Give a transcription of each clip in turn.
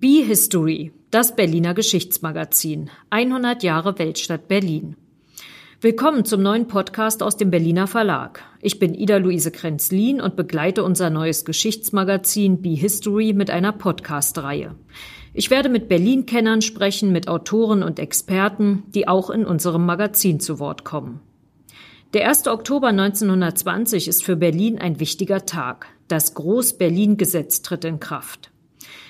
Be History, das Berliner Geschichtsmagazin. 100 Jahre Weltstadt Berlin. Willkommen zum neuen Podcast aus dem Berliner Verlag. Ich bin Ida-Luise Krenzlin und begleite unser neues Geschichtsmagazin Be History mit einer Podcast-Reihe. Ich werde mit Berlin-Kennern sprechen, mit Autoren und Experten, die auch in unserem Magazin zu Wort kommen. Der 1. Oktober 1920 ist für Berlin ein wichtiger Tag. Das Groß-Berlin-Gesetz tritt in Kraft.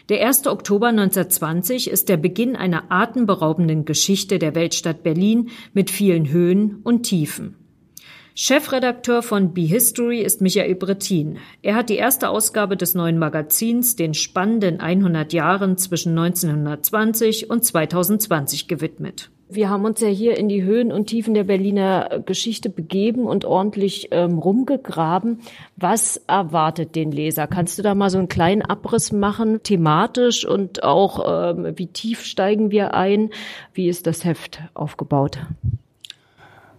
Der 1. Oktober 1920 ist der Beginn einer atemberaubenden Geschichte der Weltstadt Berlin mit vielen Höhen und Tiefen. Chefredakteur von Be History ist Michael Brettin. Er hat die erste Ausgabe des neuen Magazins den spannenden 100 Jahren zwischen 1920 und 2020 gewidmet. Wir haben uns ja hier in die Höhen und Tiefen der Berliner Geschichte begeben und ordentlich ähm, rumgegraben. Was erwartet den Leser? Kannst du da mal so einen kleinen Abriss machen, thematisch und auch ähm, wie tief steigen wir ein? Wie ist das Heft aufgebaut?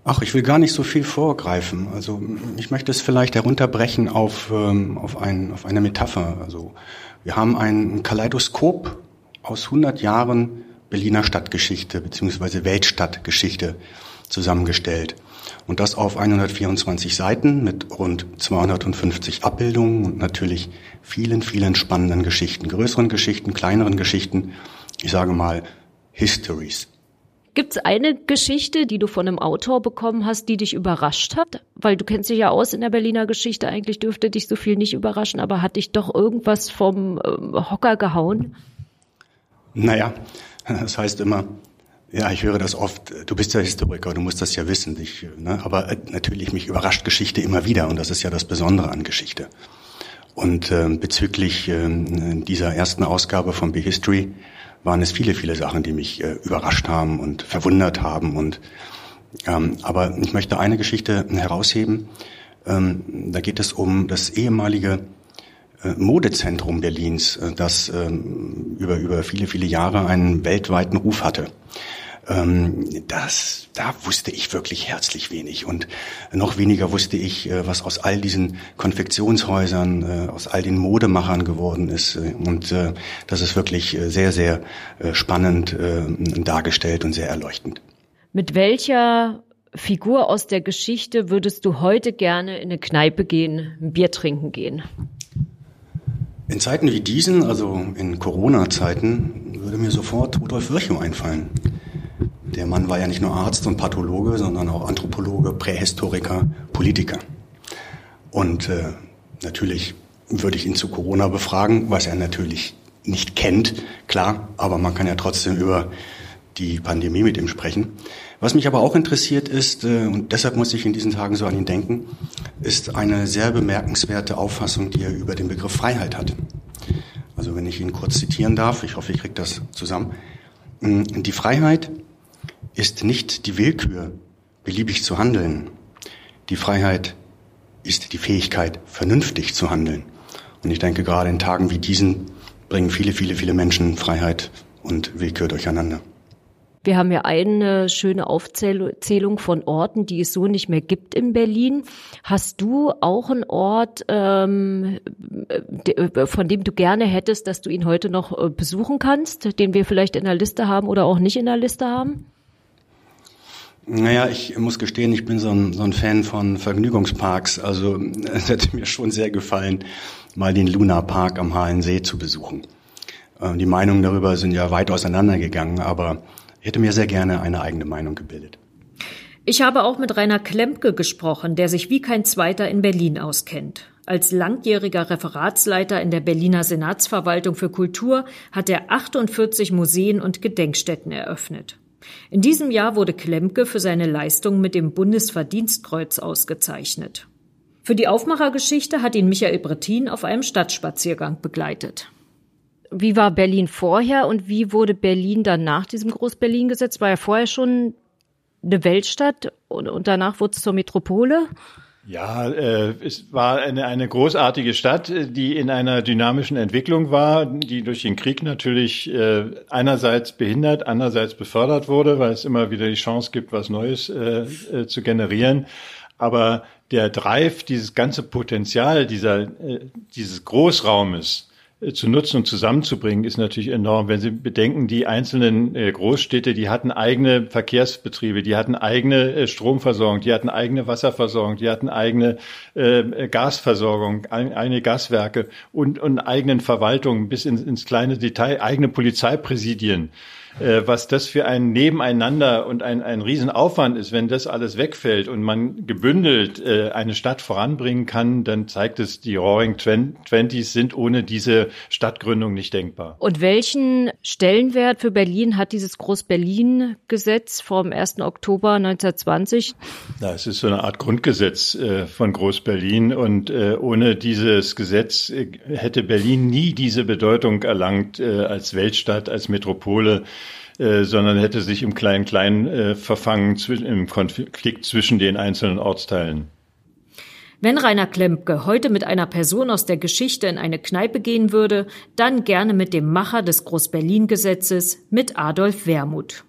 Ach, ich will gar nicht so viel vorgreifen. Also ich möchte es vielleicht herunterbrechen auf, ähm, auf, ein, auf eine Metapher. Also wir haben ein Kaleidoskop aus 100 Jahren Berliner Stadtgeschichte beziehungsweise Weltstadtgeschichte zusammengestellt. Und das auf 124 Seiten mit rund 250 Abbildungen und natürlich vielen, vielen spannenden Geschichten, größeren Geschichten, kleineren Geschichten. Ich sage mal Histories. Gibt es eine Geschichte, die du von einem Autor bekommen hast, die dich überrascht hat? Weil du kennst dich ja aus in der Berliner Geschichte, eigentlich dürfte dich so viel nicht überraschen, aber hat dich doch irgendwas vom ähm, Hocker gehauen? Naja, das heißt immer, ja, ich höre das oft, du bist ja Historiker, du musst das ja wissen. Ich, ne? Aber äh, natürlich, mich überrascht Geschichte immer wieder und das ist ja das Besondere an Geschichte. Und äh, bezüglich äh, dieser ersten Ausgabe von Be History waren es viele, viele Sachen, die mich äh, überrascht haben und verwundert haben. Und ähm, aber ich möchte eine Geschichte herausheben. Ähm, da geht es um das ehemalige Modezentrum Berlins, äh, das ähm, über, über viele, viele Jahre einen weltweiten Ruf hatte. Ähm, das, da wusste ich wirklich herzlich wenig und noch weniger wusste ich, äh, was aus all diesen Konfektionshäusern, aus all den Modemachern geworden ist. Und das ist wirklich sehr, sehr spannend dargestellt und sehr erleuchtend. Mit welcher Figur aus der Geschichte würdest du heute gerne in eine Kneipe gehen, ein Bier trinken gehen? In Zeiten wie diesen, also in Corona-Zeiten, würde mir sofort Rudolf Virchow einfallen. Der Mann war ja nicht nur Arzt und Pathologe, sondern auch Anthropologe, Prähistoriker, Politiker. Und äh, natürlich würde ich ihn zu Corona befragen, was er natürlich nicht kennt, klar, aber man kann ja trotzdem über die Pandemie mit ihm sprechen. Was mich aber auch interessiert ist, äh, und deshalb muss ich in diesen Tagen so an ihn denken, ist eine sehr bemerkenswerte Auffassung, die er über den Begriff Freiheit hat. Also wenn ich ihn kurz zitieren darf, ich hoffe, ich kriege das zusammen. Mm, die Freiheit ist nicht die Willkür, beliebig zu handeln. Die Freiheit ist die Fähigkeit, vernünftig zu handeln. Und ich denke, gerade in Tagen wie diesen bringen viele, viele, viele Menschen Freiheit und Willkür durcheinander. Wir haben ja eine schöne Aufzählung von Orten, die es so nicht mehr gibt in Berlin. Hast du auch einen Ort, ähm, von dem du gerne hättest, dass du ihn heute noch äh, besuchen kannst, den wir vielleicht in der Liste haben oder auch nicht in der Liste haben? Naja, ich muss gestehen, ich bin so ein, so ein Fan von Vergnügungsparks. Also es hätte mir schon sehr gefallen, mal den Luna Park am Halensee zu besuchen. Äh, die Meinungen darüber sind ja weit auseinandergegangen, aber hätte mir sehr gerne eine eigene Meinung gebildet. Ich habe auch mit Rainer Klempke gesprochen, der sich wie kein zweiter in Berlin auskennt. Als langjähriger Referatsleiter in der Berliner Senatsverwaltung für Kultur hat er 48 Museen und Gedenkstätten eröffnet. In diesem Jahr wurde Klempke für seine Leistung mit dem Bundesverdienstkreuz ausgezeichnet. Für die Aufmachergeschichte hat ihn Michael Brettin auf einem Stadtspaziergang begleitet. Wie war Berlin vorher und wie wurde Berlin dann nach diesem Groß-Berlin-Gesetz? War ja vorher schon eine Weltstadt und, und danach wurde es zur Metropole? Ja, äh, es war eine, eine großartige Stadt, die in einer dynamischen Entwicklung war, die durch den Krieg natürlich äh, einerseits behindert, andererseits befördert wurde, weil es immer wieder die Chance gibt, was Neues äh, äh, zu generieren. Aber der Drive, dieses ganze Potenzial dieser, äh, dieses Großraumes, äh, zu nutzen und zusammenzubringen, ist natürlich enorm. Wenn Sie bedenken, die einzelnen äh, Großstädte, die hatten eigene Verkehrsbetriebe, die hatten eigene äh, Stromversorgung, die hatten eigene Wasserversorgung, die hatten eigene äh, Gasversorgung, eigene Gaswerke und, und eigenen Verwaltungen bis ins, ins kleine Detail, eigene Polizeipräsidien äh, was das für ein Nebeneinander und ein, ein Riesenaufwand ist, wenn das alles wegfällt und man gebündelt äh, eine Stadt voranbringen kann, dann zeigt es, die Roaring Twenties sind ohne diese Stadtgründung nicht denkbar. Und welchen Stellenwert für Berlin hat dieses Groß-Berlin-Gesetz vom 1. Oktober 1920? Ja, es ist so eine Art Grundgesetz äh, von Groß-Berlin und äh, ohne dieses Gesetz äh, hätte Berlin nie diese Bedeutung erlangt als Weltstadt, als Metropole äh, sondern hätte sich im Klein-Klein äh, verfangen im Konflikt zwischen den einzelnen Ortsteilen. Wenn Rainer Klempke heute mit einer Person aus der Geschichte in eine Kneipe gehen würde, dann gerne mit dem Macher des Groß-Berlin-Gesetzes, mit Adolf Wermuth.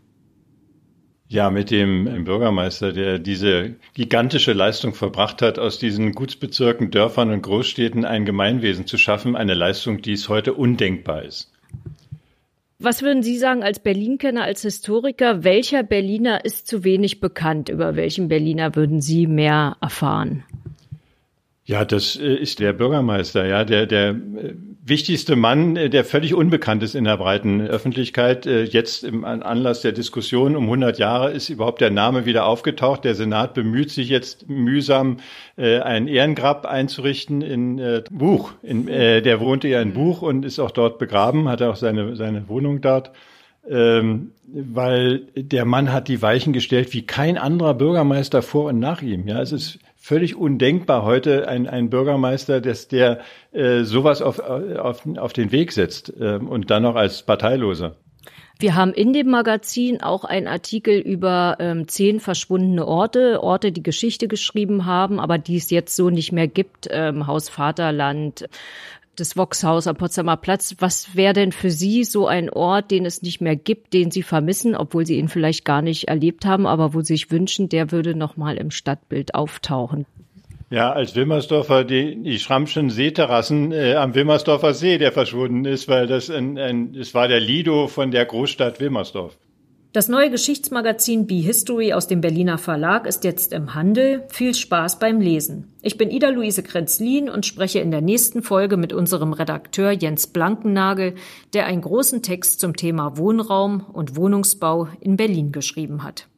Ja, mit dem Bürgermeister, der diese gigantische Leistung verbracht hat, aus diesen Gutsbezirken, Dörfern und Großstädten ein Gemeinwesen zu schaffen, eine Leistung, die es heute undenkbar ist. Was würden Sie sagen als Berlin-Kenner, als Historiker? Welcher Berliner ist zu wenig bekannt? Über welchen Berliner würden Sie mehr erfahren? Ja, das äh, ist der Bürgermeister, ja, der, der äh, wichtigste Mann, äh, der völlig unbekannt ist in der breiten Öffentlichkeit. Jetzt im Anlass der Diskussion um 100 Jahre ist überhaupt der Name wieder aufgetaucht. Der Senat bemüht sich jetzt mühsam, ein Ehrengrab einzurichten in Buch. In, der wohnte ja in Buch und ist auch dort begraben, hat auch seine, seine Wohnung dort. Ähm, weil der Mann hat die Weichen gestellt wie kein anderer Bürgermeister vor und nach ihm. Ja, es ist völlig undenkbar heute ein, ein Bürgermeister, dass der äh, sowas auf, auf, auf den Weg setzt äh, und dann noch als Parteiloser. Wir haben in dem Magazin auch einen Artikel über ähm, zehn verschwundene Orte, Orte, die Geschichte geschrieben haben, aber die es jetzt so nicht mehr gibt. Ähm, Haus Vaterland, das Voxhaus am Potsdamer Platz. Was wäre denn für Sie so ein Ort, den es nicht mehr gibt, den Sie vermissen, obwohl Sie ihn vielleicht gar nicht erlebt haben, aber wo Sie sich wünschen, der würde nochmal im Stadtbild auftauchen? Ja, als Wilmersdorfer die, die Schrammschen Seeterrassen äh, am Wilmersdorfer See, der verschwunden ist, weil das ein, ein, es war der Lido von der Großstadt Wilmersdorf. Das neue Geschichtsmagazin Be History aus dem Berliner Verlag ist jetzt im Handel. Viel Spaß beim Lesen. Ich bin Ida Luise Krenzlin und spreche in der nächsten Folge mit unserem Redakteur Jens Blankennagel, der einen großen Text zum Thema Wohnraum und Wohnungsbau in Berlin geschrieben hat.